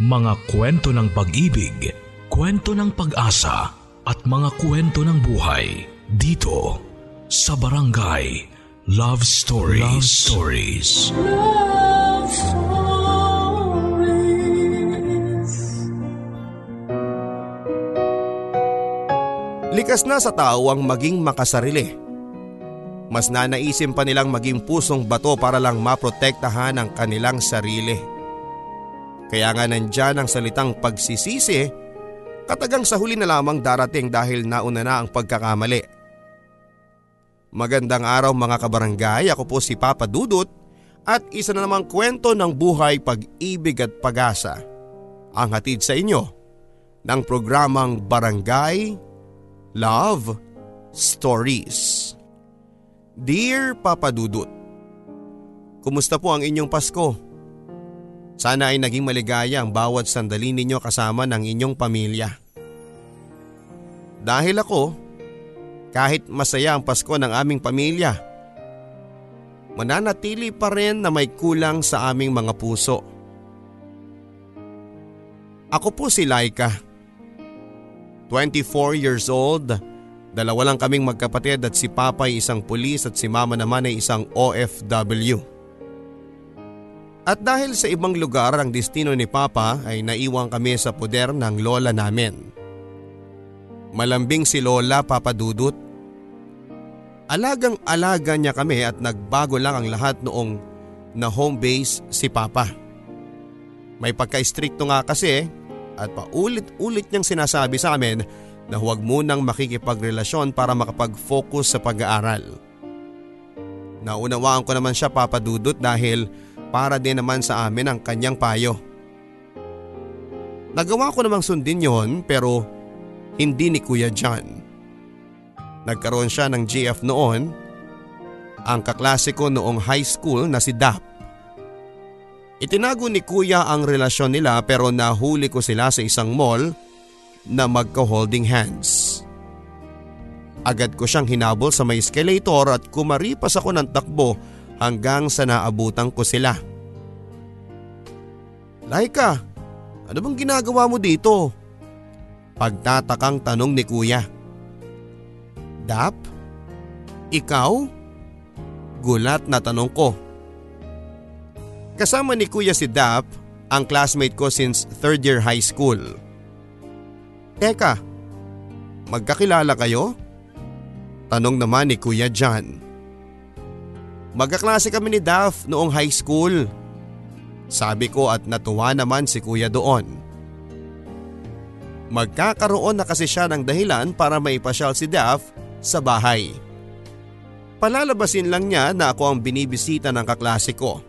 Mga kwento ng pag-ibig, kwento ng pag-asa at mga kwento ng buhay dito sa Barangay Love Stories. Love Stories. Love Stories. Likas na sa tao ang maging makasarili. Mas nanaisim pa nilang maging pusong bato para lang maprotektahan ang kanilang sarili. Kaya nga nandyan ang salitang pagsisisi, katagang sa huli na lamang darating dahil nauna na ang pagkakamali. Magandang araw mga kabarangay, ako po si Papa Dudut at isa na namang kwento ng buhay, pag-ibig at pag-asa ang hatid sa inyo ng programang Barangay Love Stories. Dear Papa Dudut, Kumusta po ang inyong Pasko? Sana ay naging maligaya ang bawat sandali ninyo kasama ng inyong pamilya. Dahil ako, kahit masaya ang Pasko ng aming pamilya, mananatili pa rin na may kulang sa aming mga puso. Ako po si Laika. 24 years old, dalawa lang kaming magkapatid at si Papa ay isang pulis at si Mama naman ay isang OFW. At dahil sa ibang lugar ang destino ni Papa ay naiwang kami sa poder ng lola namin. Malambing si Lola Papa Dudut. Alagang alaga niya kami at nagbago lang ang lahat noong na home base si Papa. May pagka-stricto nga kasi at paulit-ulit niyang sinasabi sa amin na huwag munang makikipagrelasyon para makapag-focus sa pag-aaral. Naunawaan ko naman siya Papa Dudut dahil para din naman sa amin ang kanyang payo. Nagawa ko namang sundin yon pero hindi ni Kuya John. Nagkaroon siya ng GF noon, ang kaklase ko noong high school na si Dap. Itinago ni Kuya ang relasyon nila pero nahuli ko sila sa isang mall na magka-holding hands. Agad ko siyang hinabol sa may escalator at kumaripas ako ng takbo hanggang sa naabutan ko sila. Laika, ano bang ginagawa mo dito? Pagtatakang tanong ni kuya. Dap? Ikaw? Gulat na tanong ko. Kasama ni kuya si Dap, ang classmate ko since third year high school. Teka, magkakilala kayo? Tanong naman ni Kuya John. Magkaklase kami ni Daph noong high school. Sabi ko at natuwa naman si kuya doon. Magkakaroon na kasi siya ng dahilan para maipasyal si Daph sa bahay. Palalabasin lang niya na ako ang binibisita ng kaklase ko.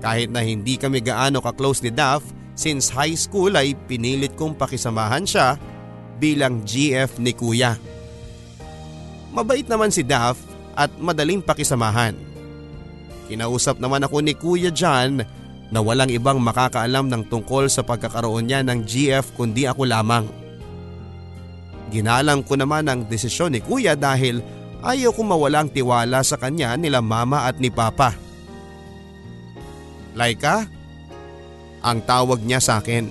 Kahit na hindi kami gaano ka-close ni Daph since high school ay pinilit kong pakisamahan siya bilang GF ni kuya. Mabait naman si Daph at madaling pakisamahan. Kinausap naman ako ni Kuya John na walang ibang makakaalam ng tungkol sa pagkakaroon niya ng GF kundi ako lamang. Ginalang ko naman ang desisyon ni Kuya dahil ayaw ko mawalang tiwala sa kanya nila mama at ni papa. Laika, ang tawag niya sa akin.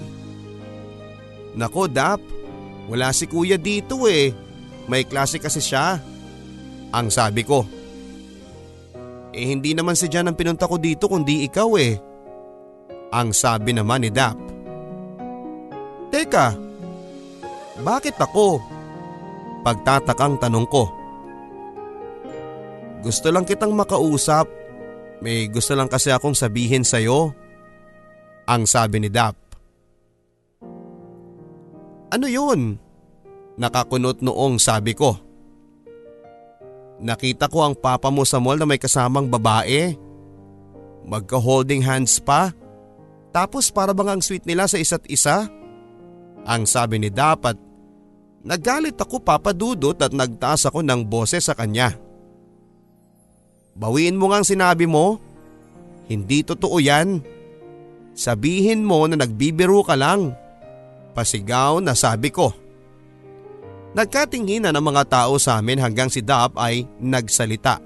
Nako Dap, wala si kuya dito eh. May klase kasi siya. Ang sabi ko. Eh hindi naman si Jan ang pinunta ko dito kundi ikaw eh. Ang sabi naman ni Dap. Teka, bakit ako? Pagtatakang tanong ko. Gusto lang kitang makausap. May gusto lang kasi akong sabihin sa'yo. Ang sabi ni Dap. Ano yun? Nakakunot noong sabi ko. Nakita ko ang papa mo sa mall na may kasamang babae. Magka-holding hands pa. Tapos para bang ang sweet nila sa isa't isa? Ang sabi ni Dapat, nagalit ako papadudot at nagtaas ako ng boses sa kanya. Bawiin mo nga ang sinabi mo. Hindi totoo yan. Sabihin mo na nagbibiro ka lang. Pasigaw na sabi ko. Nagkatingin na ng mga tao sa amin hanggang si Dap ay nagsalita.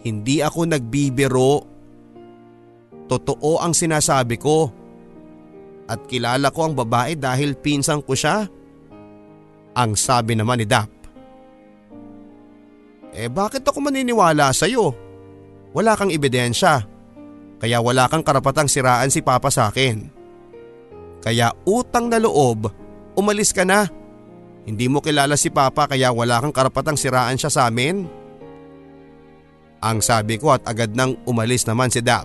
Hindi ako nagbibiro. Totoo ang sinasabi ko. at kilala ko ang babae dahil pinsang ko siya. Ang sabi naman ni Dap. Eh bakit ako maniniwala sa iyo? Wala kang ebidensya. Kaya wala kang karapatang siraan si Papa sa akin. Kaya utang na loob, umalis ka na. Hindi mo kilala si Papa kaya wala kang karapatang siraan siya sa amin. Ang sabi ko at agad nang umalis naman si Dap.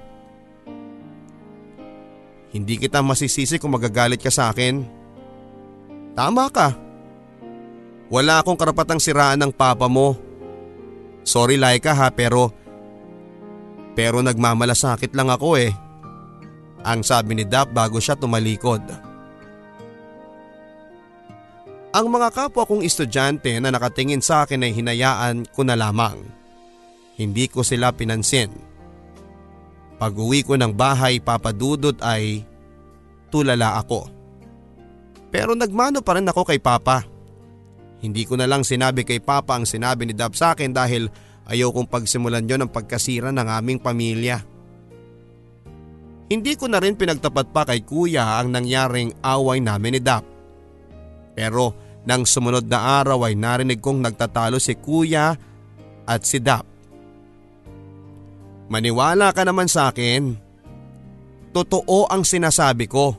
Hindi kita masisisi kung magagalit ka sa akin. Tama ka. Wala akong karapatang siraan ng papa mo. Sorry Laika ha pero pero nagmamalasakit lang ako eh. Ang sabi ni Dap bago siya tumalikod. Ang mga kapwa kong estudyante na nakatingin sa akin ay hinayaan ko na lamang. Hindi ko sila pinansin. Pag uwi ko ng bahay papadudot ay tulala ako. Pero nagmano pa rin ako kay Papa. Hindi ko na lang sinabi kay Papa ang sinabi ni Dab sa akin dahil ayaw kong pagsimulan yon ang pagkasira ng aming pamilya. Hindi ko na rin pinagtapat pa kay kuya ang nangyaring away namin ni Dap. Pero nang sumunod na araw ay narinig kong nagtatalo si kuya at si Dap. Maniwala ka naman sa akin. Totoo ang sinasabi ko.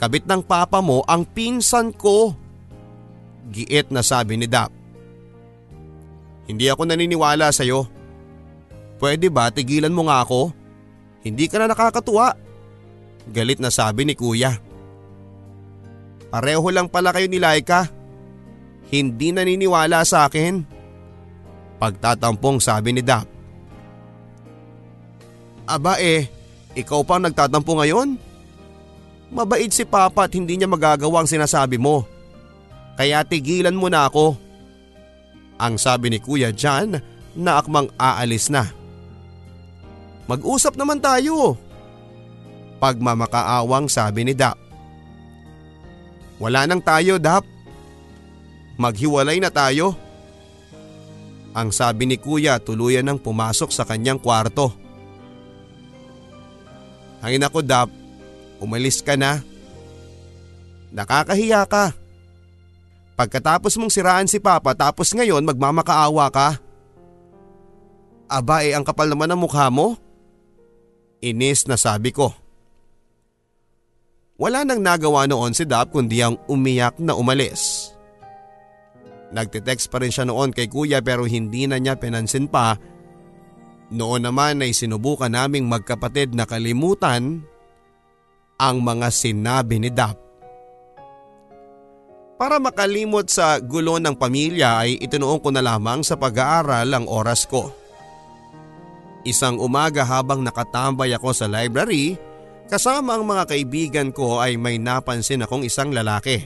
Kabit ng papa mo ang pinsan ko. Giit na sabi ni Dap. Hindi ako naniniwala sa iyo. Pwede ba tigilan mo nga ako? Hindi ka na nakakatuwa. Galit na sabi ni kuya. Pareho lang pala kayo ni Laika. Hindi naniniwala sa akin. Pagtatampong sabi ni Dap. Aba eh, ikaw pa nagtatampo ngayon? Mabait si Papa at hindi niya magagawa ang sinasabi mo. Kaya tigilan mo na ako. Ang sabi ni Kuya John na akmang aalis na. Mag-usap naman tayo. Pagmamakaawang sabi ni Dap. Wala nang tayo Dap. Maghiwalay na tayo. Ang sabi ni Kuya tuluyan nang pumasok sa kanyang kwarto. Hangin ako Dap, umalis ka na. Nakakahiya ka. Pagkatapos mong siraan si Papa tapos ngayon magmamakaawa ka. Aba eh ang kapal naman ng mukha mo. Inis na sabi ko. Wala nang nagawa noon si Dap kundi ang umiyak na umalis. Nagtitext pa rin siya noon kay kuya pero hindi na niya pinansin pa noon naman ay sinubukan naming magkapatid na kalimutan ang mga sinabi ni Dap. Para makalimot sa gulo ng pamilya ay itinuong ko na lamang sa pag-aaral ang oras ko. Isang umaga habang nakatambay ako sa library, kasama ang mga kaibigan ko ay may napansin akong isang lalaki.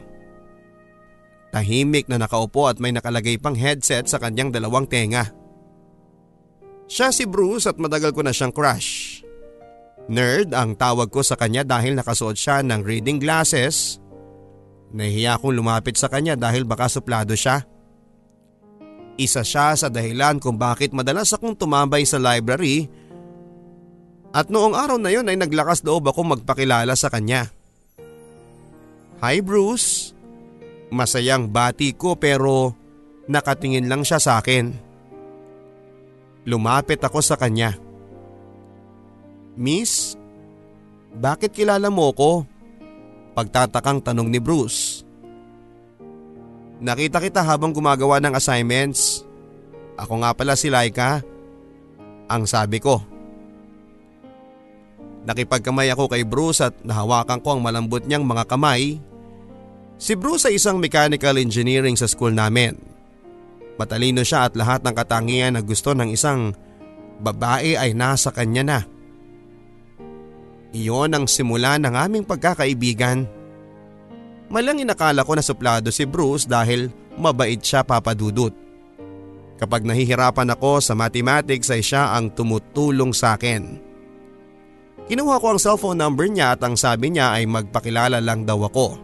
Tahimik na nakaupo at may nakalagay pang headset sa kanyang dalawang tenga. Siya si Bruce at matagal ko na siyang crush. Nerd ang tawag ko sa kanya dahil nakasuot siya ng reading glasses. Nahiya akong lumapit sa kanya dahil baka suplado siya. Isa siya sa dahilan kung bakit madalas akong tumambay sa library at noong araw na yon ay naglakas loob ako magpakilala sa kanya. Hi Bruce, masayang bati ko pero nakatingin lang siya sa akin. Lumapit ako sa kanya. Miss, bakit kilala mo ko? Pagtatakang tanong ni Bruce. Nakita kita habang gumagawa ng assignments. Ako nga pala si Laika. Ang sabi ko. Nakipagkamay ako kay Bruce at nahawakan ko ang malambot niyang mga kamay. Si Bruce ay isang mechanical engineering sa school namin. Matalino siya at lahat ng katangian na gusto ng isang babae ay nasa kanya na. Iyon ang simula ng aming pagkakaibigan. Malang inakala ko na suplado si Bruce dahil mabait siya papadudot. Kapag nahihirapan ako sa mathematics ay siya ang tumutulong sa akin. Kinuha ko ang cellphone number niya at ang sabi niya ay magpakilala lang daw ako.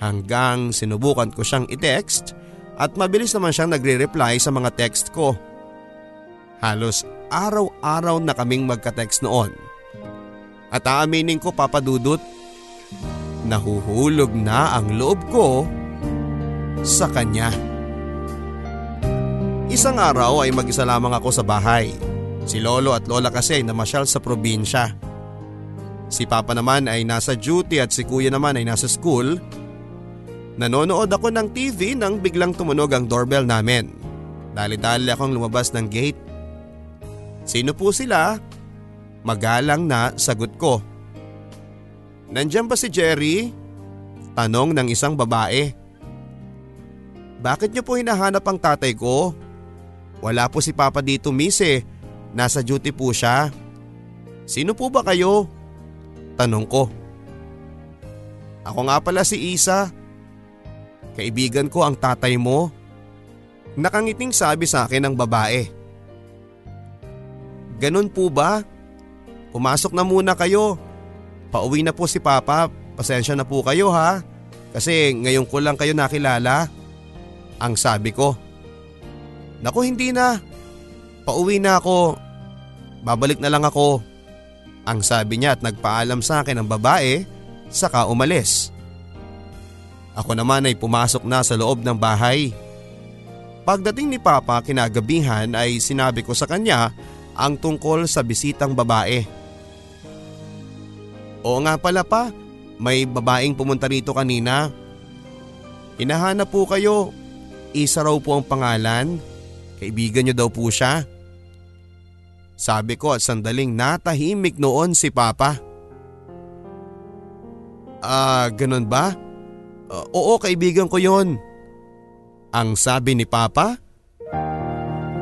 Hanggang sinubukan ko siyang i-text at mabilis naman siyang nagre-reply sa mga text ko. Halos araw-araw na kaming magka-text noon. At aaminin ko papadudot, nahuhulog na ang loob ko sa kanya. Isang araw ay mag-isa lamang ako sa bahay. Si lolo at lola kasi ay namasyal sa probinsya. Si papa naman ay nasa duty at si kuya naman ay nasa school. Nanonood ako ng TV nang biglang tumunog ang doorbell namin. Dali-dali akong lumabas ng gate. Sino po sila? Magalang na sagot ko. Nandiyan ba si Jerry? Tanong ng isang babae. Bakit niyo po hinahanap ang tatay ko? Wala po si Papa dito miss eh. Nasa duty po siya. Sino po ba kayo? Tanong ko. Ako nga pala si Isa. Kaibigan ko ang tatay mo. Nakangiting sabi sa akin ng babae. Ganun po ba? Pumasok na muna kayo. Pauwi na po si Papa. Pasensya na po kayo ha. Kasi ngayon ko lang kayo nakilala. Ang sabi ko. Naku hindi na. Pauwi na ako. Babalik na lang ako. Ang sabi niya at nagpaalam sa akin ng babae saka umalis. Ako naman ay pumasok na sa loob ng bahay. Pagdating ni Papa kinagabihan ay sinabi ko sa kanya ang tungkol sa bisitang babae. Oo nga pala pa, may babaeng pumunta rito kanina. Hinahanap po kayo. Isa raw po ang pangalan. Kaibigan niyo daw po siya. Sabi ko at sandaling natahimik noon si Papa. Ah, ganun ba? Uh, oo, kaibigan ko yon. Ang sabi ni Papa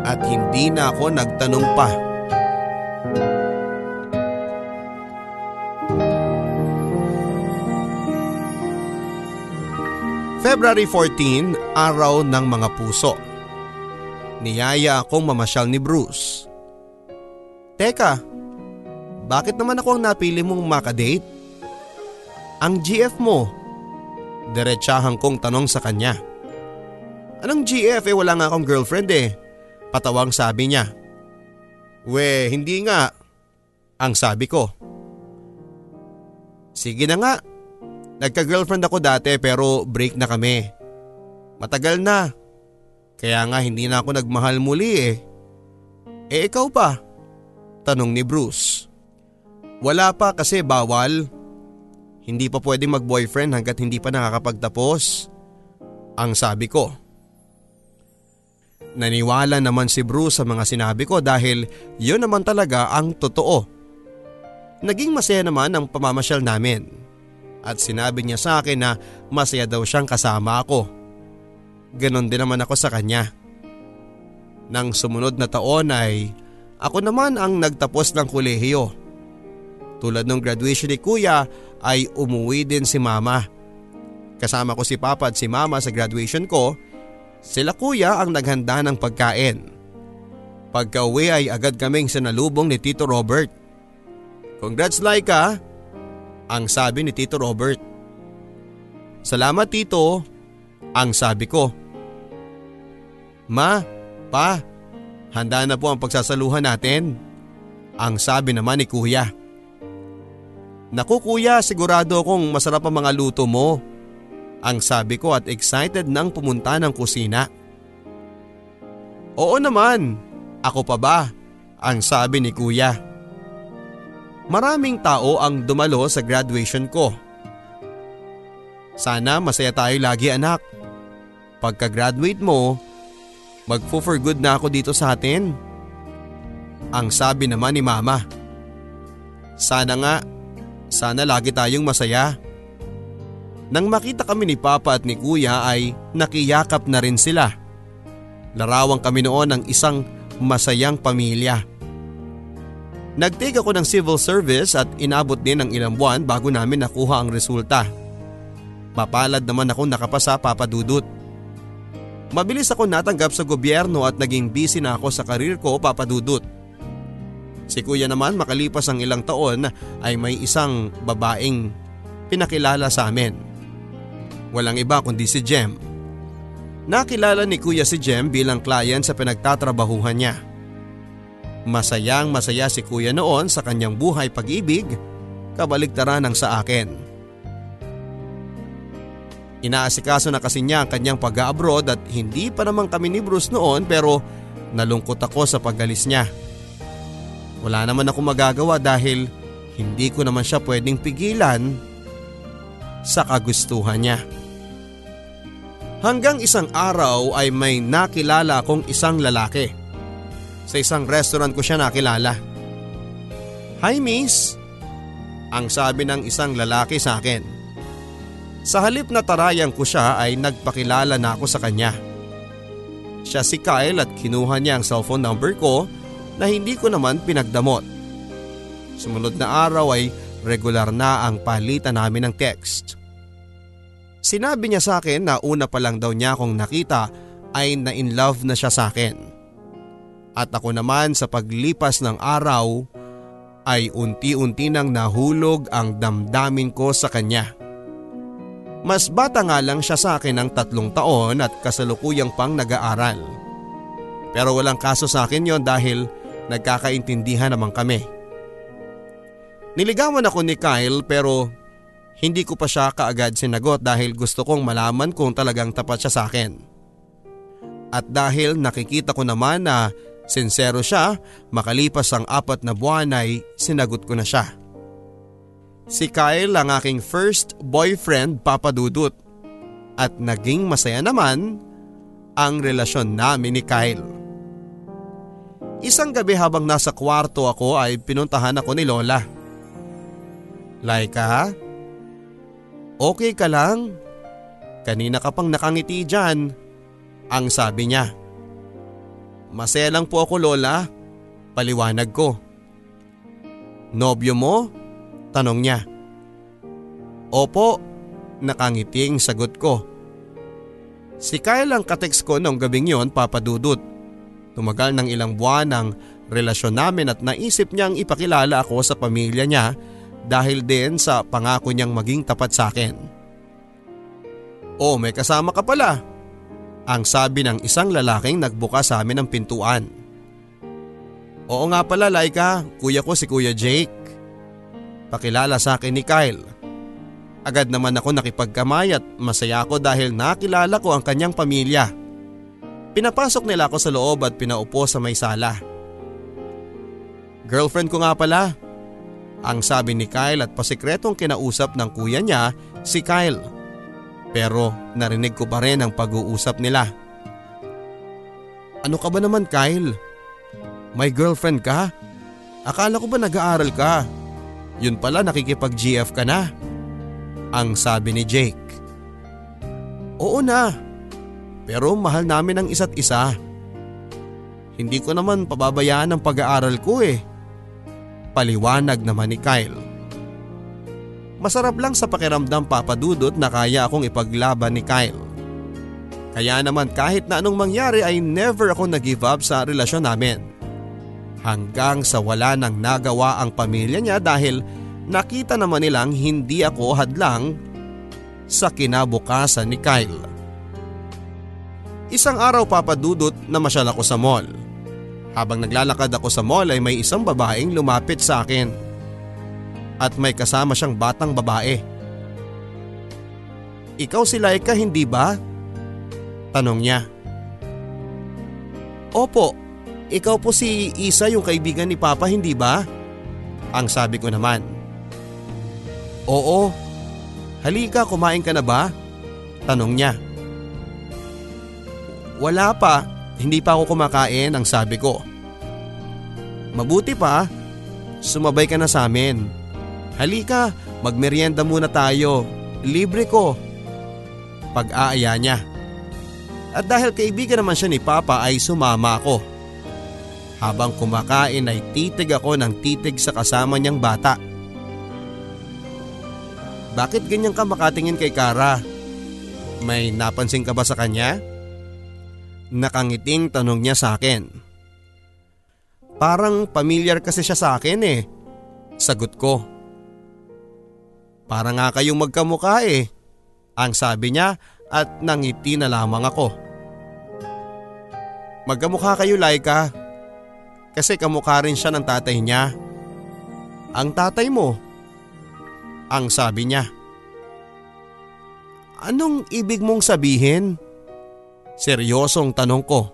at hindi na ako nagtanong pa. February 14, araw ng mga puso. Niyaya akong mamasyal ni Bruce. Teka, bakit naman ako ang napili mong makadate? Ang GF mo. Diretsahan kong tanong sa kanya. Anong GF eh wala nga akong girlfriend eh. Patawang sabi niya. We, hindi nga. Ang sabi ko. Sige na nga. Nagka-girlfriend ako dati pero break na kami. Matagal na. Kaya nga hindi na ako nagmahal muli eh. Eh ikaw pa? Tanong ni Bruce. Wala pa kasi bawal. Hindi pa pwedeng mag-boyfriend hanggat hindi pa nakakapagtapos. Ang sabi ko. Naniwala naman si Bruce sa mga sinabi ko dahil yun naman talaga ang totoo. Naging masaya naman ang pamamasyal namin. At sinabi niya sa akin na masaya daw siyang kasama ako. Ganon din naman ako sa kanya. Nang sumunod na taon ay ako naman ang nagtapos ng kolehiyo. Tulad ng graduation ni kuya ay umuwi din si mama. Kasama ko si papa at si mama sa graduation ko. Sila kuya ang naghanda ng pagkain. Pagka uwi ay agad kaming sinalubong ni Tito Robert. Congrats Laika! Ang sabi ni Tito Robert. Salamat Tito, ang sabi ko. Ma, pa, handa na po ang pagsasaluhan natin. Ang sabi naman ni kuya. Naku kuya, sigurado akong masarap ang mga luto mo. Ang sabi ko at excited nang pumunta ng kusina. Oo naman, ako pa ba? Ang sabi ni kuya. Maraming tao ang dumalo sa graduation ko. Sana masaya tayo lagi anak. Pagka-graduate mo, magpo-for good na ako dito sa atin. Ang sabi naman ni mama. Sana nga, sana lagi tayong masaya. Nang makita kami ni Papa at ni Kuya ay nakiyakap na rin sila. Larawang kami noon ng isang masayang pamilya. Nagtake ako ng civil service at inabot din ng ilang buwan bago namin nakuha ang resulta. Papalad naman ako nakapasa papadudot. Mabilis ako natanggap sa gobyerno at naging busy na ako sa karir ko papadudot. Si kuya naman makalipas ang ilang taon ay may isang babaeng pinakilala sa amin. Walang iba kundi si Jem. Nakilala ni kuya si Jem bilang client sa pinagtatrabahuhan niya. Masayang masaya si kuya noon sa kanyang buhay pag-ibig, kabaligtaran ng sa akin. Inaasikaso na kasi niya ang kanyang pag-abroad at hindi pa naman kami ni Bruce noon pero nalungkot ako sa pagalis niya. Wala naman ako magagawa dahil hindi ko naman siya pwedeng pigilan sa kagustuhan niya. Hanggang isang araw ay may nakilala akong isang lalaki. Sa isang restaurant ko siya nakilala. Hi miss, ang sabi ng isang lalaki sa akin. Sa halip na tarayan ko siya ay nagpakilala na ako sa kanya. Siya si Kyle at kinuha niya ang cellphone number ko na hindi ko naman pinagdamot. Sumunod na araw ay regular na ang palitan namin ng text. Sinabi niya sa akin na una pa lang daw niya akong nakita ay na in love na siya sa akin. At ako naman sa paglipas ng araw ay unti-unti nang nahulog ang damdamin ko sa kanya. Mas bata nga lang siya sa akin ng tatlong taon at kasalukuyang pang nag-aaral. Pero walang kaso sa akin yon dahil nagkakaintindihan naman kami. Niligawan ako ni Kyle pero hindi ko pa siya kaagad sinagot dahil gusto kong malaman kung talagang tapat siya sa akin. At dahil nakikita ko naman na sincero siya, makalipas ang apat na buwan ay sinagot ko na siya. Si Kyle ang aking first boyfriend papadudot at naging masaya naman ang relasyon namin ni Kyle. Isang gabi habang nasa kwarto ako ay pinuntahan ako ni Lola. Laika, okay ka lang? Kanina ka pang nakangiti dyan, ang sabi niya. Masaya lang po ako Lola, paliwanag ko. Nobyo mo? Tanong niya. Opo, nakangiting sagot ko. Si Kyle ang kateks ko noong gabing yon papadudot. Tumagal ng ilang buwan ang relasyon namin at naisip niyang ipakilala ako sa pamilya niya dahil din sa pangako niyang maging tapat sa akin. Oh, may kasama ka pala. Ang sabi ng isang lalaking nagbuka sa amin ng pintuan. Oo nga pala Laika, kuya ko si Kuya Jake. Pakilala sa akin ni Kyle. Agad naman ako nakipagkamay at masaya ako dahil nakilala ko ang kanyang pamilya. Pinapasok nila ako sa loob at pinaupo sa may sala. Girlfriend ko nga pala. Ang sabi ni Kyle at pasikretong kinausap ng kuya niya si Kyle. Pero narinig ko pa rin ang pag-uusap nila. Ano ka ba naman Kyle? May girlfriend ka? Akala ko ba nag-aaral ka? Yun pala nakikipag-GF ka na. Ang sabi ni Jake. Oo na. Pero mahal namin ang isa't isa. Hindi ko naman pababayaan ang pag-aaral ko eh. Paliwanag naman ni Kyle. Masarap lang sa pakiramdam papadudot na kaya akong ipaglaban ni Kyle. Kaya naman kahit na anong mangyari ay never ako nag-give up sa relasyon namin hanggang sa wala nang nagawa ang pamilya niya dahil nakita naman nilang hindi ako hadlang sa kinabukasan ni Kyle. Isang araw papadudot na masyal ako sa mall. Habang naglalakad ako sa mall ay may isang babaeng lumapit sa akin. At may kasama siyang batang babae. Ikaw si Laika hindi ba? Tanong niya. Opo, ikaw po si Isa yung kaibigan ni Papa hindi ba? Ang sabi ko naman. Oo. Halika kumain ka na ba? Tanong niya. Wala pa, hindi pa ako kumakain ang sabi ko. Mabuti pa, sumabay ka na sa amin. Halika, magmerienda muna tayo. Libre ko. Pag-aaya niya. At dahil kaibigan naman siya ni Papa ay sumama ako. Habang kumakain ay titig ako ng titig sa kasama niyang bata. Bakit ganyan ka makatingin kay Kara? May napansin ka ba sa kanya? Nakangiting tanong niya sa akin. Parang familiar kasi siya sa akin eh. Sagot ko. Para nga kayong magkamukha eh. Ang sabi niya at nangiti na lamang ako. Magkamukha kayo Laika kasi kamukha rin siya ng tatay niya. Ang tatay mo? Ang sabi niya. Anong ibig mong sabihin? Seryosong tanong ko.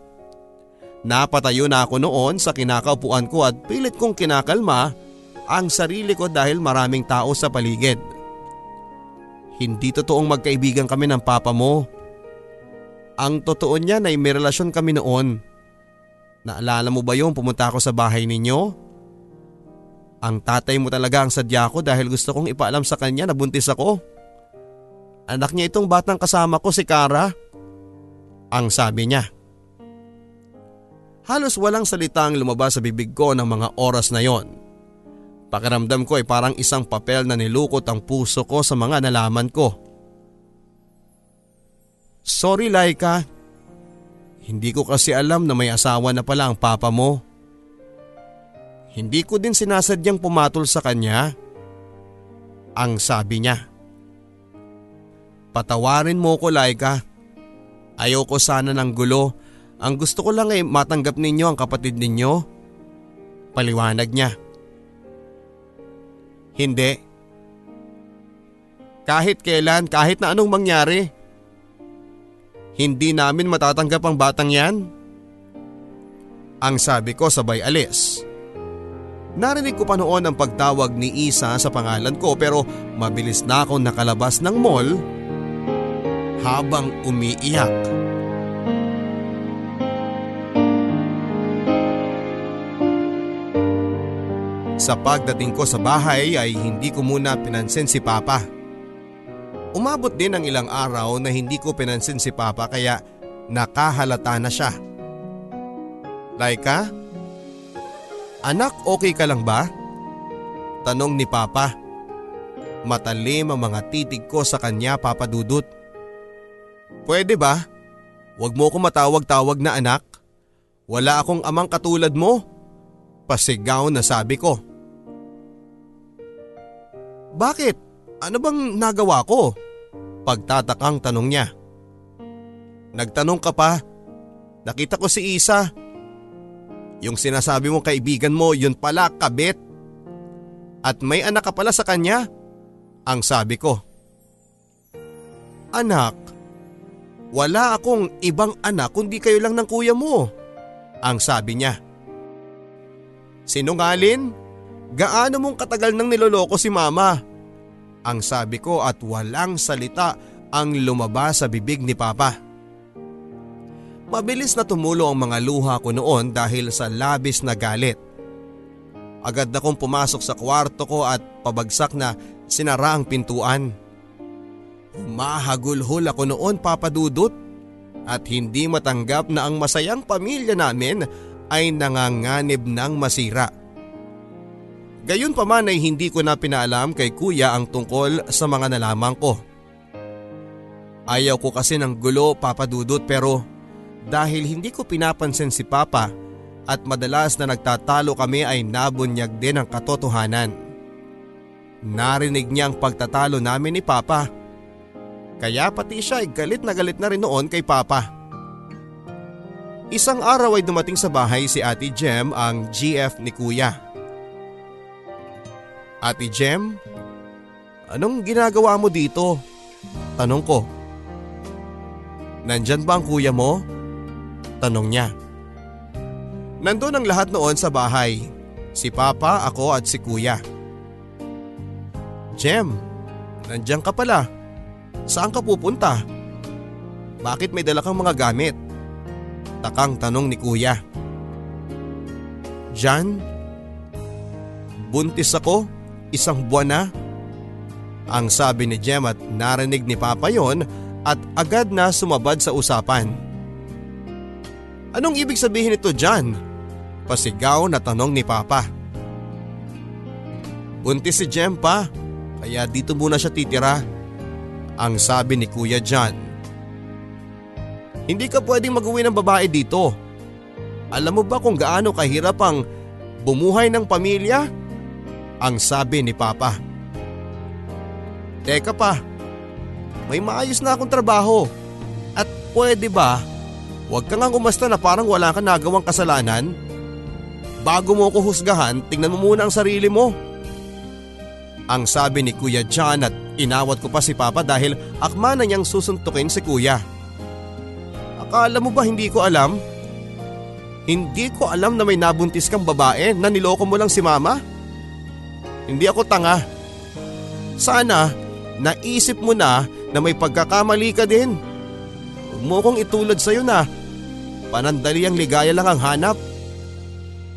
Napatayo na ako noon sa kinakaupuan ko at pilit kong kinakalma ang sarili ko dahil maraming tao sa paligid. Hindi totoong magkaibigan kami ng papa mo. Ang totoo niyan ay may relasyon kami noon. Naalala mo ba yung pumunta ako sa bahay ninyo? Ang tatay mo talaga ang sadya ko dahil gusto kong ipaalam sa kanya na buntis ako. Anak niya itong batang kasama ko si Kara. Ang sabi niya. Halos walang salita ang lumabas sa bibig ko ng mga oras na yon. Pakiramdam ko ay parang isang papel na nilukot ang puso ko sa mga nalaman ko. Sorry Laika. Hindi ko kasi alam na may asawa na pala ang papa mo. Hindi ko din sinasadyang pumatol sa kanya. Ang sabi niya. Patawarin mo ko Laika. Ayoko sana ng gulo ang gusto ko lang ay matanggap ninyo ang kapatid ninyo. Paliwanag niya. Hindi. Kahit kailan, kahit na anong mangyari. Hindi namin matatanggap ang batang yan. Ang sabi ko sabay alis. Narinig ko pa noon ang pagtawag ni Isa sa pangalan ko pero mabilis na akong nakalabas ng mall habang umiiyak. Sa pagdating ko sa bahay ay hindi ko muna pinansin si Papa. Umabot din ang ilang araw na hindi ko pinansin si Papa kaya nakahalata na siya. Laika? Anak okay ka lang ba? Tanong ni Papa. Matalim ang mga titig ko sa kanya Papa Dudut. Pwede ba? Huwag mo ko matawag-tawag na anak. Wala akong amang katulad mo. Pasigaw na sabi ko. Bakit? Ano bang nagawa ko? Pagtatakang tanong niya. Nagtanong ka pa. Nakita ko si Isa. Yung sinasabi mong kaibigan mo yun pala kabit. At may anak ka pala sa kanya. Ang sabi ko. Anak, wala akong ibang anak kundi kayo lang ng kuya mo. Ang sabi niya. Sinungalin? Gaano mong katagal nang niloloko si mama? Ang sabi ko at walang salita ang lumabas sa bibig ni Papa. Mabilis na tumulo ang mga luha ko noon dahil sa labis na galit. Agad na kong pumasok sa kwarto ko at pabagsak na sinara ang pintuan. Humahagulhol ako noon papadudot at hindi matanggap na ang masayang pamilya namin ay nanganganib ng masira. Gayon pa man ay hindi ko na pinaalam kay kuya ang tungkol sa mga nalaman ko. Ayaw ko kasi ng gulo papadudot pero dahil hindi ko pinapansin si papa at madalas na nagtatalo kami ay nabunyag din ang katotohanan. Narinig niya ang pagtatalo namin ni papa. Kaya pati siya ay galit na galit na rin noon kay papa. Isang araw ay dumating sa bahay si Ate Jem ang GF ni kuya. Ate Jem, anong ginagawa mo dito? Tanong ko. Nandyan ba ang kuya mo? Tanong niya. Nandun ang lahat noon sa bahay. Si Papa, ako at si Kuya. Jem, nandyan ka pala. Saan ka pupunta? Bakit may dala kang mga gamit? Takang tanong ni Kuya. Jan, buntis ako isang buwan na? Ang sabi ni Jem at narinig ni Papa yon at agad na sumabad sa usapan. Anong ibig sabihin nito Jan? Pasigaw na tanong ni Papa. Buntis si Jem pa, kaya dito muna siya titira. Ang sabi ni Kuya John. Hindi ka pwedeng mag-uwi ng babae dito. Alam mo ba kung gaano kahirap ang bumuhay ng pamilya? Ang sabi ni Papa. Teka pa, may maayos na akong trabaho. At pwede ba, huwag kang umasta na parang wala kang nagawang kasalanan? Bago mo ko husgahan, tingnan mo muna ang sarili mo. Ang sabi ni Kuya John at Inawat ko pa si Papa dahil akma na niyang susuntukin si Kuya. Akala mo ba hindi ko alam? Hindi ko alam na may nabuntis kang babae na niloko mo lang si Mama? Hindi ako tanga. Sana naisip mo na na may pagkakamali ka din. Huwag mo kong itulad sa'yo na. Panandali ang ligaya lang ang hanap.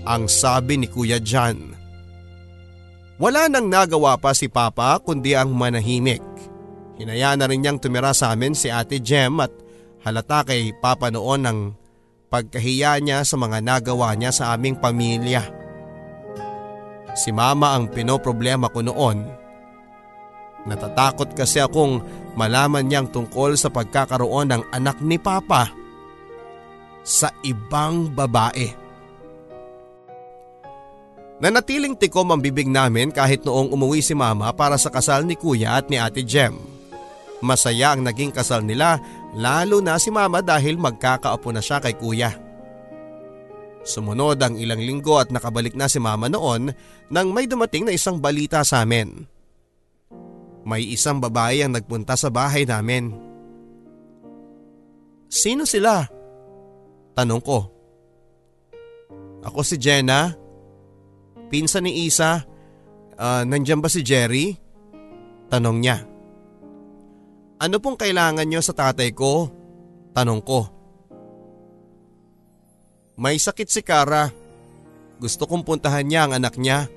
Ang sabi ni Kuya John. Wala nang nagawa pa si Papa kundi ang manahimik. Hinaya na rin niyang tumira sa amin si Ate Jem at halata kay Papa noon ang pagkahiya niya sa mga nagawa niya sa aming pamilya. Si Mama ang pinoproblema ko noon. Natatakot kasi akong malaman niyang tungkol sa pagkakaroon ng anak ni Papa sa ibang babae. Nanatiling tikom ang bibig namin kahit noong umuwi si mama para sa kasal ni kuya at ni ate Jem. Masaya ang naging kasal nila lalo na si mama dahil magkakaapo na siya kay kuya. Sumunod ang ilang linggo at nakabalik na si mama noon nang may dumating na isang balita sa amin. May isang babae ang nagpunta sa bahay namin. Sino sila? Tanong ko. Ako si Jenna. Pinsan ni Isa, uh, nandyan ba si Jerry? Tanong niya. Ano pong kailangan niyo sa tatay ko? Tanong ko. May sakit si Kara. Gusto kong puntahan niya ang anak niya.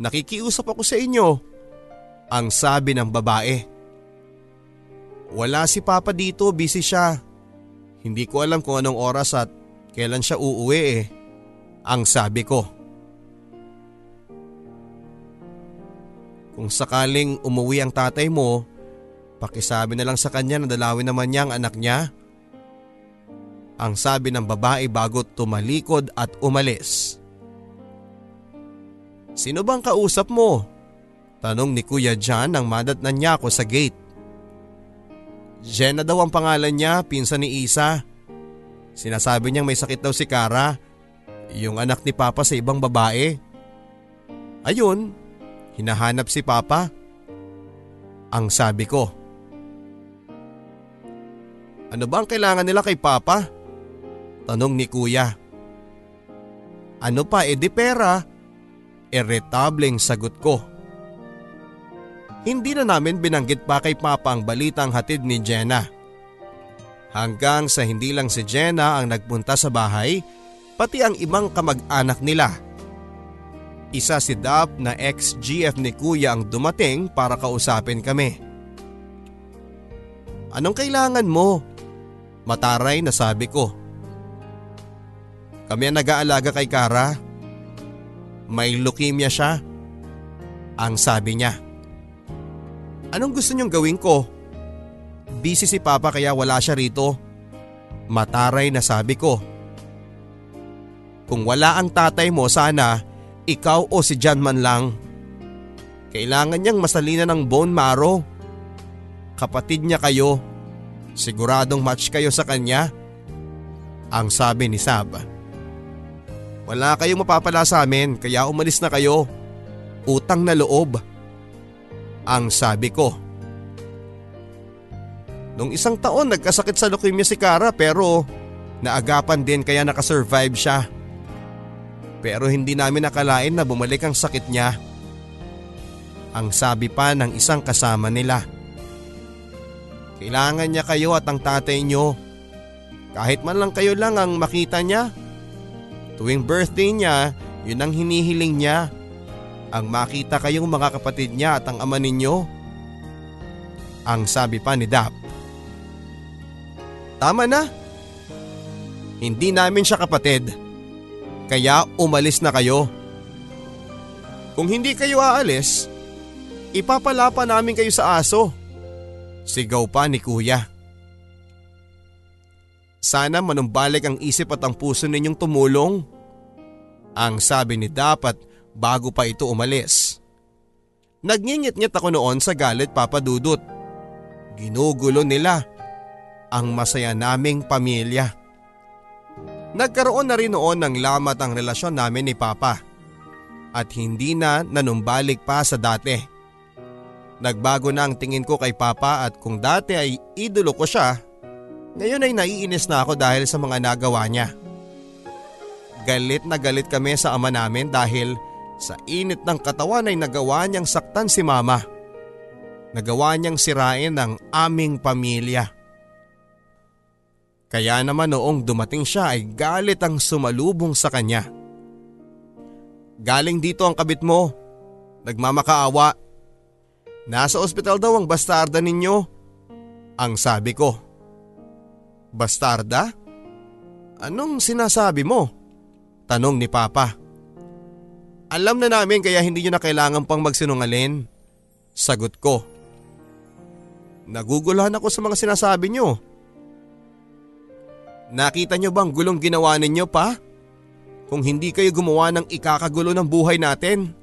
Nakikiusap ako sa inyo. Ang sabi ng babae. Wala si Papa dito, busy siya. Hindi ko alam kung anong oras at kailan siya uuwi eh. Ang sabi ko. Kung sakaling umuwi ang tatay mo, pakisabi na lang sa kanya na dalawin naman niya ang anak niya. Ang sabi ng babae bago tumalikod at umalis. Sino bang kausap mo? Tanong ni Kuya John nang madatnan niya ako sa gate. Jenna daw ang pangalan niya, pinsan ni Isa. Sinasabi niyang may sakit daw si Kara, yung anak ni Papa sa ibang babae. Ayun, Hinahanap si Papa? Ang sabi ko. Ano ba ang kailangan nila kay Papa? Tanong ni Kuya. Ano pa edi pera? Irritableng sagot ko. Hindi na namin binanggit pa kay Papa ang balitang hatid ni Jenna. Hanggang sa hindi lang si Jenna ang nagpunta sa bahay, pati ang ibang kamag-anak nila isa si Dap na ex-GF ni Kuya ang dumating para kausapin kami. Anong kailangan mo? Mataray na sabi ko. Kami ang nag-aalaga kay Kara. May leukemia siya. Ang sabi niya. Anong gusto niyong gawin ko? Busy si Papa kaya wala siya rito. Mataray na sabi ko. Kung wala ang tatay mo sana ikaw o si John man lang. Kailangan niyang masalina ng bone marrow. Kapatid niya kayo. Siguradong match kayo sa kanya. Ang sabi ni Sab. Wala kayong mapapala sa amin kaya umalis na kayo. Utang na loob. Ang sabi ko. Nung isang taon nagkasakit sa leukemia si Kara pero naagapan din kaya nakasurvive siya. Pero hindi namin nakalain na bumalik ang sakit niya. Ang sabi pa ng isang kasama nila. Kailangan niya kayo at ang tatay niyo. Kahit man lang kayo lang ang makita niya. Tuwing birthday niya, yun ang hinihiling niya. Ang makita kayong mga kapatid niya at ang ama ninyo. Ang sabi pa ni Dap. Tama na. Hindi namin siya kapatid. Kaya umalis na kayo. Kung hindi kayo aalis, ipapalapa namin kayo sa aso. Sigaw pa ni kuya. Sana manumbalik ang isip at ang puso ninyong tumulong. Ang sabi ni dapat bago pa ito umalis. Nagngingit-ngit ako noon sa galit papadudot. Ginugulo nila ang masaya naming pamilya. Nagkaroon na rin noon ng lamat ang relasyon namin ni Papa at hindi na nanumbalik pa sa dati. Nagbago na ang tingin ko kay Papa at kung dati ay idolo ko siya, ngayon ay naiinis na ako dahil sa mga nagawa niya. Galit na galit kami sa ama namin dahil sa init ng katawan ay nagawa niyang saktan si mama. Nagawa niyang sirain ang aming pamilya. Kaya naman noong dumating siya ay galit ang sumalubong sa kanya. Galing dito ang kabit mo. Nagmamakaawa. Nasa ospital daw ang bastarda ninyo. Ang sabi ko. Bastarda? Anong sinasabi mo? Tanong ni Papa. Alam na namin kaya hindi nyo na kailangan pang magsinungalin. Sagot ko. Naguguluhan ako sa mga sinasabi nyo. Nakita nyo bang gulong ginawa ninyo pa? Kung hindi kayo gumawa ng ikakagulo ng buhay natin.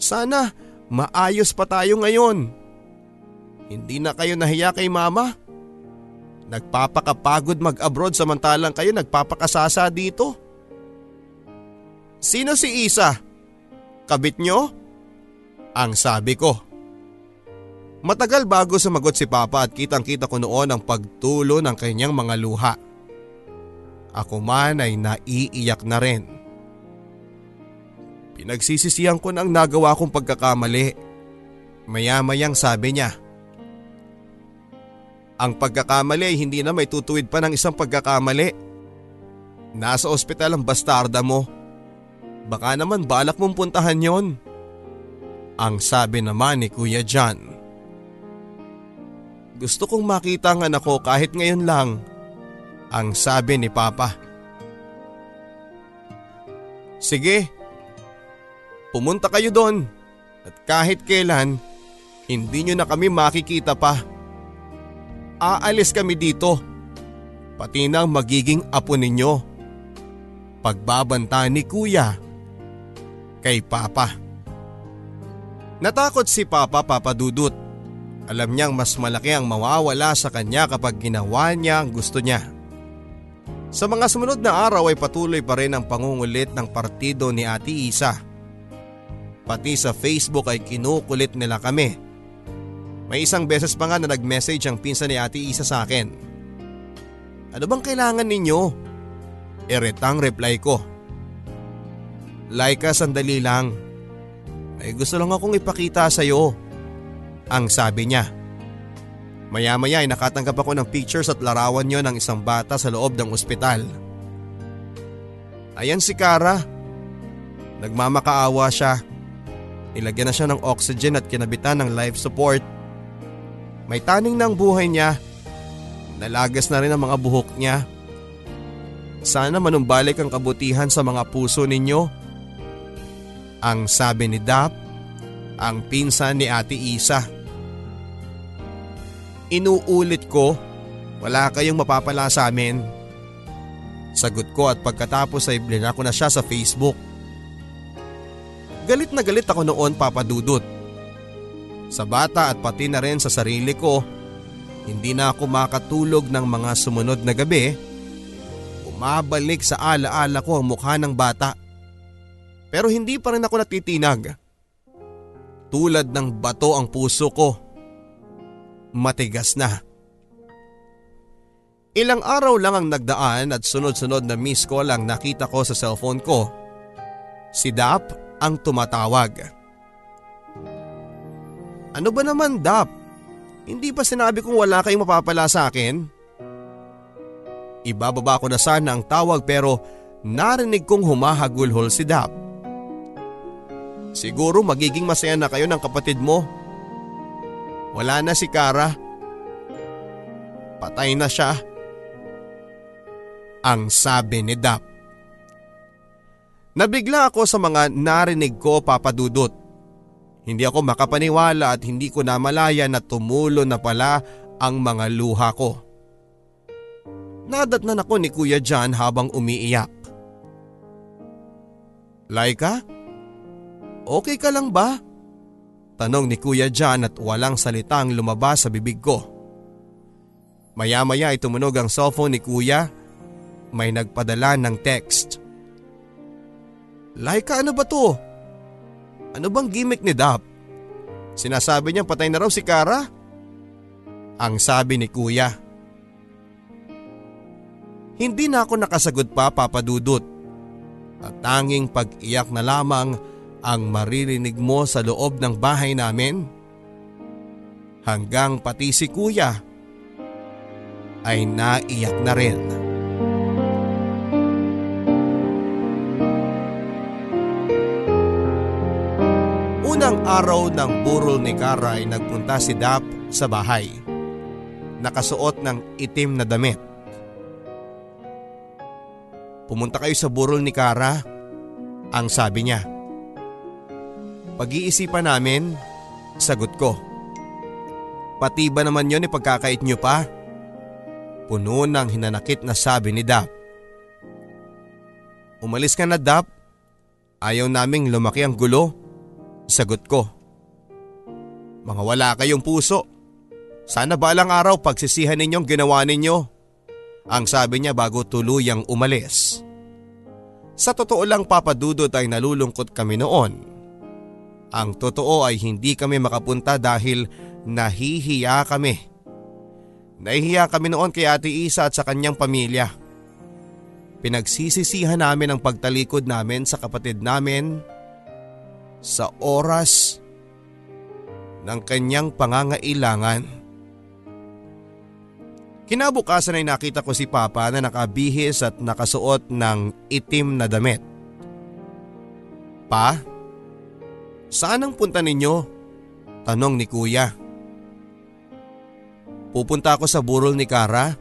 Sana maayos pa tayo ngayon. Hindi na kayo nahiya kay mama. Nagpapakapagod mag-abroad samantalang kayo nagpapakasasa dito. Sino si Isa? Kabit nyo? Ang sabi ko. Matagal bago sumagot si Papa at kitang kita ko noon ang pagtulo ng kanyang mga luha. Ako man ay naiiyak na rin. Pinagsisisihan ko ng nagawa kong pagkakamali. Maya-mayang sabi niya. Ang pagkakamali ay hindi na may tutuwid pa ng isang pagkakamali. Nasa ospital ang bastarda mo. Baka naman balak mong puntahan yon. Ang sabi naman ni Kuya John. Gusto kong makita ang anak ko kahit ngayon lang. Ang sabi ni Papa. Sige, pumunta kayo doon at kahit kailan hindi nyo na kami makikita pa. Aalis kami dito, pati na magiging apo ninyo. Pagbabanta ni Kuya kay Papa. Natakot si Papa Papadudut. Alam niyang mas malaki ang mawawala sa kanya kapag ginawa niya ang gusto niya. Sa mga sumunod na araw ay patuloy pa rin ang pangungulit ng partido ni Ate Isa. Pati sa Facebook ay kinukulit nila kami. May isang beses pa nga na nag-message ang pinsan ni Ate Isa sa akin. Ano bang kailangan ninyo? Eretang reply ko. Laika sandali lang. Ay gusto lang akong ipakita sa iyo. Ang sabi niya. Maya-maya ay nakatanggap ako ng pictures at larawan niyo ng isang bata sa loob ng ospital. Ayan si Kara. Nagmamakaawa siya. Nilagyan na siya ng oxygen at kinabitan ng life support. May taning ng buhay niya. Nalagas na rin ang mga buhok niya. Sana manumbalik ang kabutihan sa mga puso ninyo. Ang sabi ni Dap, ang pinsan ni Ate Isa. Inuulit ko, wala kayong mapapala sa amin. Sagot ko at pagkatapos ay blinak ko na siya sa Facebook. Galit na galit ako noon papadudot. Sa bata at pati na rin sa sarili ko, hindi na ako makatulog ng mga sumunod na gabi. Umabalik sa alaala ko ang mukha ng bata. Pero hindi pa rin ako natitinag. Tulad ng bato ang puso ko matigas na. Ilang araw lang ang nagdaan at sunod-sunod na miss call ang nakita ko sa cellphone ko. Si Dap ang tumatawag. Ano ba naman Dap? Hindi pa sinabi kong wala kayong mapapala sa akin? Ibababa ko na sana ang tawag pero narinig kong humahagulhol si Dap. Siguro magiging masaya na kayo ng kapatid mo wala na si Kara. Patay na siya. Ang sabi ni Dap. Nabigla ako sa mga narinig ko papadudot. Hindi ako makapaniwala at hindi ko namalaya na tumulo na pala ang mga luha ko. Nadatnan ako ni Kuya John habang umiiyak. Laika? Okay ka lang ba? Tanong ni Kuya John at walang salitang lumabas sa bibig ko. Maya-maya ay tumunog ang cellphone ni Kuya. May nagpadala ng text. Laika ano ba to? Ano bang gimmick ni Dap? Sinasabi niya patay na raw si Kara? Ang sabi ni kuya. Hindi na ako nakasagot pa papadudot. At tanging pag-iyak na lamang ang maririnig mo sa loob ng bahay namin. Hanggang pati si kuya ay naiyak na rin. Unang araw ng burol ni Kara ay nagpunta si Dap sa bahay. Nakasuot ng itim na damit. Pumunta kayo sa burol ni Kara, ang sabi niya. Pag-iisipan namin, sagot ko. Pati ba naman yon ipagkakait niyo pa? Puno ng hinanakit na sabi ni Dap. Umalis ka na Dap. Ayaw naming lumaki ang gulo. Sagot ko. Mga wala kayong puso. Sana balang araw pagsisihan ninyong ginawa ninyo. Ang sabi niya bago tuluyang umalis. Sa totoo lang papadudot ay nalulungkot kami noon. Ang totoo ay hindi kami makapunta dahil nahihiya kami. Nahihiya kami noon kay Ate Isa at sa kanyang pamilya. Pinagsisisihan namin ang pagtalikod namin sa kapatid namin sa oras ng kanyang pangangailangan. Kinabukasan ay nakita ko si Papa na nakabihis at nakasuot ng itim na damit. Pa, saan ang punta ninyo? Tanong ni Kuya. Pupunta ako sa burol ni Kara?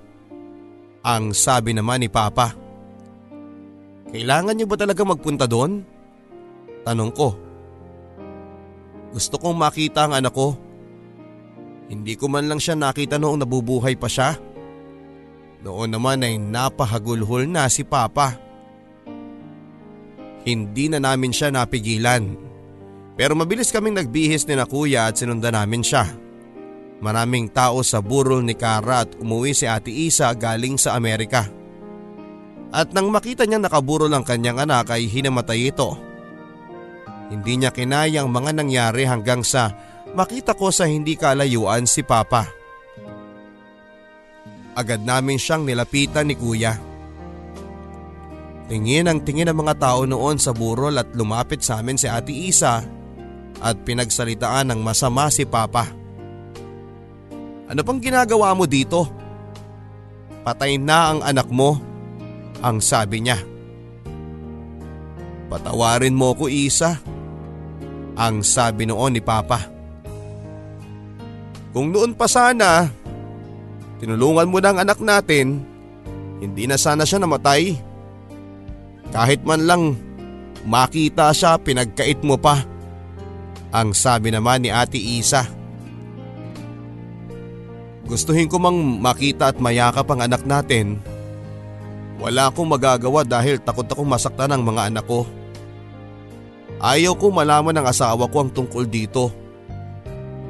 Ang sabi naman ni Papa. Kailangan niyo ba talaga magpunta doon? Tanong ko. Gusto kong makita ang anak ko. Hindi ko man lang siya nakita noong nabubuhay pa siya. Noon naman ay napahagulhol na si Papa. Hindi na namin siya napigilan. Pero mabilis kaming nagbihis ni na kuya at sinundan namin siya. Maraming tao sa burol ni Kara at umuwi si Ate Isa galing sa Amerika. At nang makita niya nakaburol ang kanyang anak ay hinamatay ito. Hindi niya kinayang mga nangyari hanggang sa makita ko sa hindi kalayuan si Papa. Agad namin siyang nilapitan ni Kuya. Tingin ang tingin ng mga tao noon sa burol at lumapit sa amin si Ate Isa at pinagsalitaan ng masama si Papa. Ano pang ginagawa mo dito? Patay na ang anak mo, ang sabi niya. Patawarin mo ko Isa, ang sabi noon ni Papa. Kung noon pa sana, tinulungan mo na ang anak natin, hindi na sana siya namatay. Kahit man lang makita siya pinagkait mo pa, ang sabi naman ni Ate Isa. Gustuhin ko mang makita at mayakap ang anak natin. Wala akong magagawa dahil takot akong masaktan ang mga anak ko. Ayaw ko malaman ng asawa ko ang tungkol dito.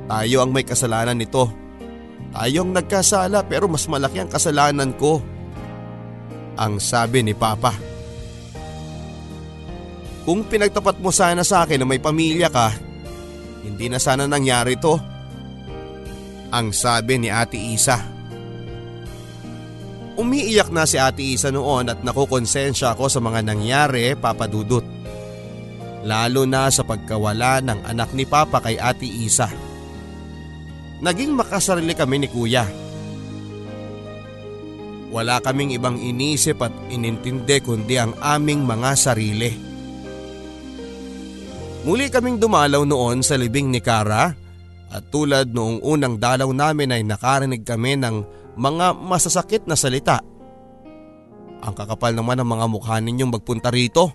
Tayo ang may kasalanan nito. Tayo ang nagkasala pero mas malaki ang kasalanan ko. Ang sabi ni Papa. Kung pinagtapat mo sana sa akin na may pamilya ka, hindi na sana nangyari to. Ang sabi ni Ate Isa. Umiiyak na si Ate Isa noon at nakukonsensya ako sa mga nangyari papadudot. Lalo na sa pagkawala ng anak ni Papa kay Ate Isa. Naging makasarili kami ni Kuya. Wala kaming ibang inisip at inintindi kundi ang aming mga sarili. Muli kaming dumalaw noon sa libing ni Kara at tulad noong unang dalaw namin ay nakarinig kami ng mga masasakit na salita. Ang kakapal naman ng mga mukha ninyong magpunta rito.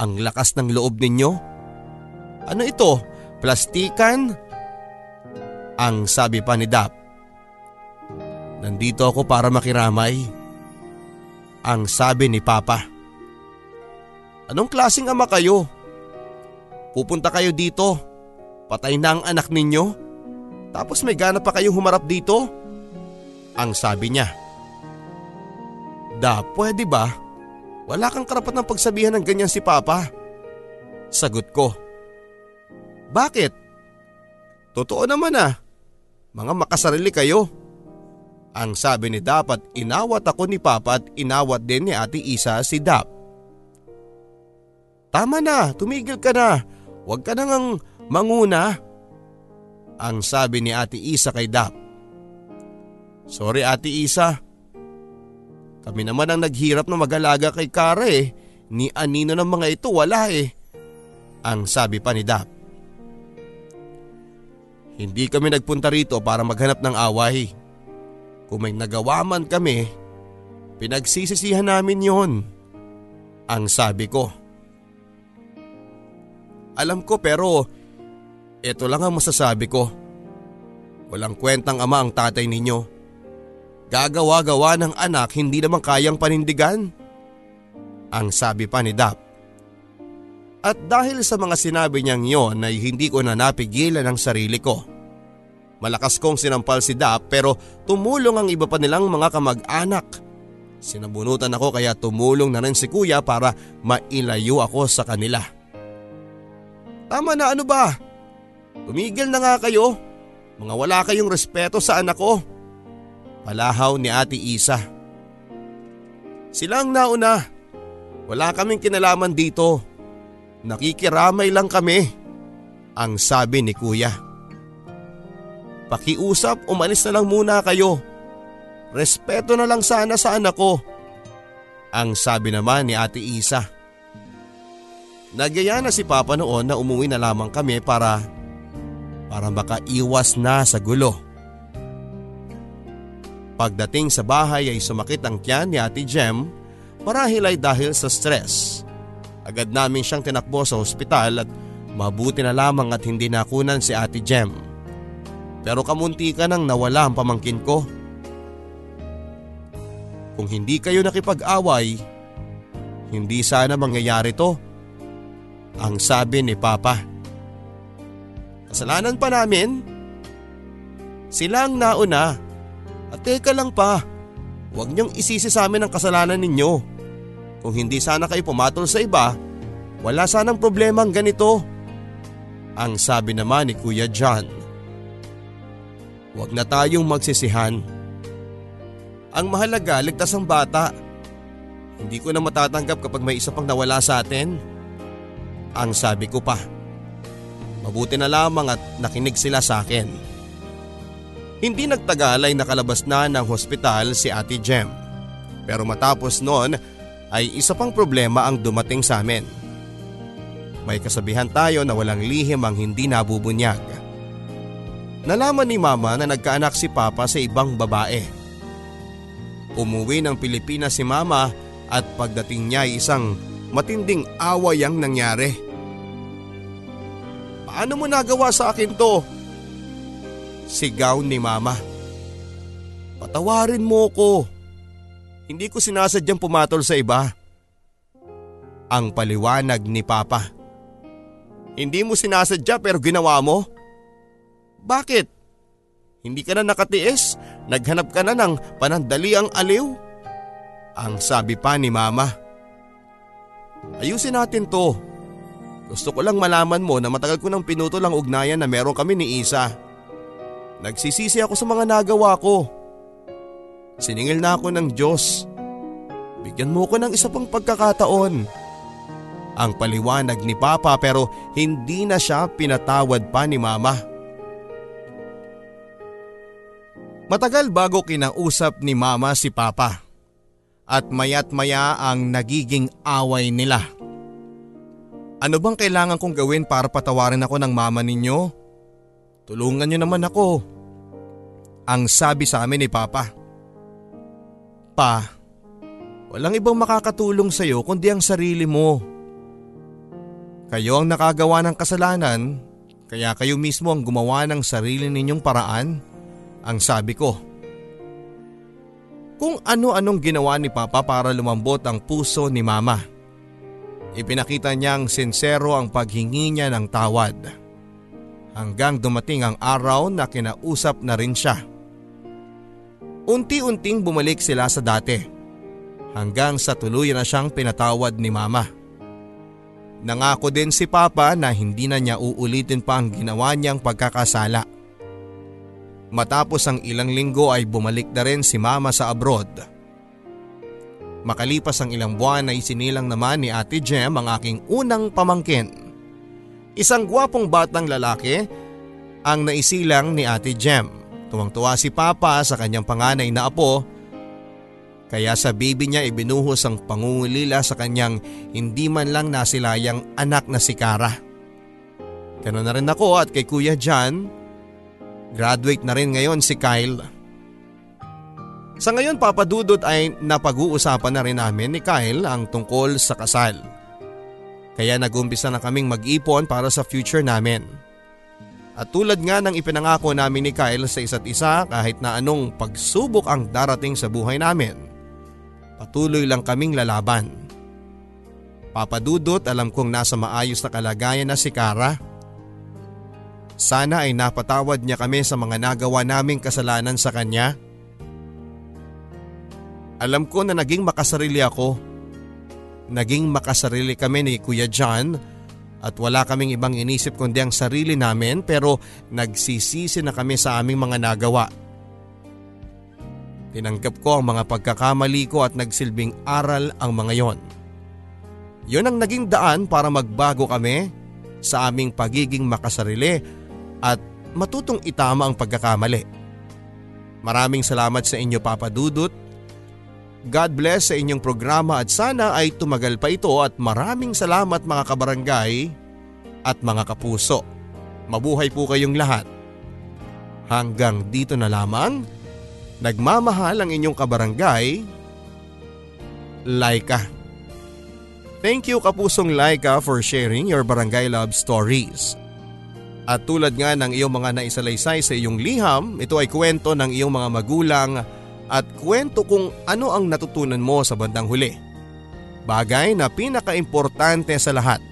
Ang lakas ng loob ninyo. Ano ito? Plastikan? Ang sabi pa ni Dap. Nandito ako para makiramay. Ang sabi ni Papa. Anong klaseng ama kayo? Pupunta kayo dito. Patay na ang anak ninyo. Tapos may gana pa kayong humarap dito? Ang sabi niya. Da, pwede ba? Wala kang karapat ng pagsabihan ng ganyan si Papa. Sagot ko. Bakit? Totoo naman ah, mga makasarili kayo. Ang sabi ni Dap at inawat ako ni Papa at inawat din ni Ate Isa si Dap. Tama na, tumigil ka na. Huwag ka nang manguna. Ang sabi ni Ate Isa kay Dap. Sorry Ate Isa. Kami naman ang naghirap na mag-alaga kay Kara eh. Ni anino ng mga ito wala eh. Ang sabi pa ni Dap. Hindi kami nagpunta rito para maghanap ng away. Kung may nagawa man kami, pinagsisisihan namin yon. Ang sabi ko. Alam ko pero ito lang ang masasabi ko. Walang kwentang ama ang tatay ninyo. Gagawa-gawa ng anak hindi naman kayang panindigan. Ang sabi pa ni Dap. At dahil sa mga sinabi niyang yon ay hindi ko na napigilan ang sarili ko. Malakas kong sinampal si Dap pero tumulong ang iba pa nilang mga kamag-anak. Sinabunutan ako kaya tumulong na rin si kuya para mailayo ako sa kanila. Tama na ano ba? Tumigil na nga kayo. Mga wala kayong respeto sa anak ko. Palahaw ni Ate Isa. Sila ang nauna. Wala kaming kinalaman dito. Nakikiramay lang kami. Ang sabi ni kuya. Pakiusap, umalis na lang muna kayo. Respeto na lang sana sa anak ko. Ang sabi naman ni Ate Isa. Nagyaya na si Papa noon na umuwi na lamang kami para para makaiwas na sa gulo. Pagdating sa bahay ay sumakit ang tiyan ni Ate Jem marahil ay dahil sa stress. Agad namin siyang tinakbo sa ospital at mabuti na lamang at hindi nakunan si Ate Jem. Pero kamunti ka nang nawala ang pamangkin ko. Kung hindi kayo nakipag-away, hindi sana mangyayari to. Ang sabi ni Papa. Kasalanan pa namin? Sila ang nauna. At teka lang pa, huwag niyong isisi sa amin ang kasalanan ninyo. Kung hindi sana kayo pumatol sa iba, wala sanang problema ang ganito. Ang sabi naman ni Kuya John. Huwag na tayong magsisihan. Ang mahalaga, ligtas ang bata. Hindi ko na matatanggap kapag may isa pang nawala sa atin. Ang sabi ko pa. Mabuti na lamang at nakinig sila sa akin. Hindi nagtagal ay nakalabas na ng hospital si Ate Jem. Pero matapos noon ay isa pang problema ang dumating sa amin. May kasabihan tayo na walang lihim ang hindi nabubunyag. Nalaman ni mama na nagkaanak si papa sa ibang babae. Umuwi ng Pilipinas si mama at pagdating niya ay isang matinding away ang nangyari. Paano mo nagawa sa akin to? Sigaw ni mama. Patawarin mo ko. Hindi ko sinasadyang pumatol sa iba. Ang paliwanag ni papa. Hindi mo sinasadya pero ginawa mo? Bakit? Hindi ka na nakatiis? Naghanap ka na ng panandaliang aliw? Ang sabi pa ni mama. Ayusin natin to. Gusto ko lang malaman mo na matagal ko nang pinutol ang ugnayan na meron kami ni Isa. Nagsisisi ako sa mga nagawa ko. Siningil na ako ng Diyos. Bigyan mo ko ng isa pang pagkakataon. Ang paliwanag ni Papa pero hindi na siya pinatawad pa ni Mama. Matagal bago kinausap ni mama si papa. At mayat maya ang nagiging away nila. Ano bang kailangan kong gawin para patawarin ako ng mama ninyo? Tulungan niyo naman ako. Ang sabi sa amin ni Papa. Pa, walang ibang makakatulong sa iyo kundi ang sarili mo. Kayo ang nakagawa ng kasalanan, kaya kayo mismo ang gumawa ng sarili ninyong paraan ang sabi ko. Kung ano-anong ginawa ni Papa para lumambot ang puso ni Mama. Ipinakita niyang sincero ang paghingi niya ng tawad. Hanggang dumating ang araw na kinausap na rin siya. Unti-unting bumalik sila sa dati. Hanggang sa tuluyan na siyang pinatawad ni Mama. Nangako din si Papa na hindi na niya uulitin pa ang ginawa niyang pagkakasala. Matapos ang ilang linggo ay bumalik na rin si Mama sa abroad. Makalipas ang ilang buwan ay sinilang naman ni Ate Jem ang aking unang pamangkin. Isang gwapong batang lalaki ang naisilang ni Ate Jem. Tuwang-tuwa si Papa sa kanyang panganay na apo kaya sa baby niya ibinuhos ang pangungulila sa kanyang hindi man lang nasilayang anak na si Kara. Ganun na rin ako at kay Kuya John, graduate na rin ngayon si Kyle. Sa ngayon papadudot ay napag-uusapan na rin namin ni Kyle ang tungkol sa kasal. Kaya nag-umpisa na kaming mag-ipon para sa future namin. At tulad nga ng ipinangako namin ni Kyle sa isa't isa kahit na anong pagsubok ang darating sa buhay namin Patuloy lang kaming lalaban. Papadudot alam kong nasa maayos na kalagayan na si Kara. Sana ay napatawad niya kami sa mga nagawa naming kasalanan sa kanya. Alam ko na naging makasarili ako. Naging makasarili kami ni Kuya John at wala kaming ibang inisip kundi ang sarili namin pero nagsisisi na kami sa aming mga nagawa. Tinanggap ko ang mga pagkakamali ko at nagsilbing aral ang mga yon. Yon ang naging daan para magbago kami sa aming pagiging makasarili at matutong itama ang pagkakamali. Maraming salamat sa inyo Papa Dudut. God bless sa inyong programa at sana ay tumagal pa ito at maraming salamat mga kabarangay at mga kapuso. Mabuhay po kayong lahat. Hanggang dito na lamang Nagmamahal ang inyong kabarangay, Laika. Thank you kapusong Laika for sharing your barangay love stories. At tulad nga ng iyong mga naisalaysay sa iyong liham, ito ay kwento ng iyong mga magulang at kwento kung ano ang natutunan mo sa bandang huli. Bagay na pinakaimportante sa lahat,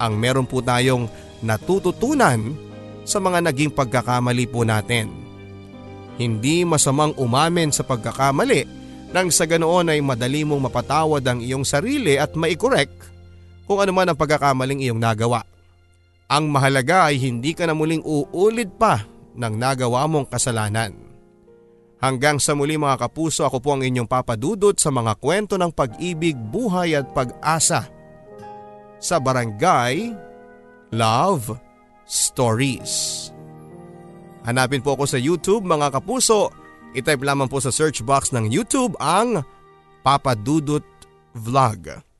ang meron po tayong natututunan sa mga naging pagkakamali po natin. Hindi masamang umamin sa pagkakamali nang sa ganoon ay madali mong mapatawad ang iyong sarili at maikorek kung ano man ang pagkakamaling iyong nagawa. Ang mahalaga ay hindi ka na muling uulit pa ng nagawa mong kasalanan. Hanggang sa muli mga kapuso ako po ang inyong papadudot sa mga kwento ng pag-ibig, buhay at pag-asa sa Barangay Love Stories. Hanapin po ako sa YouTube mga kapuso. I-type lamang po sa search box ng YouTube ang Papa Dudut Vlog.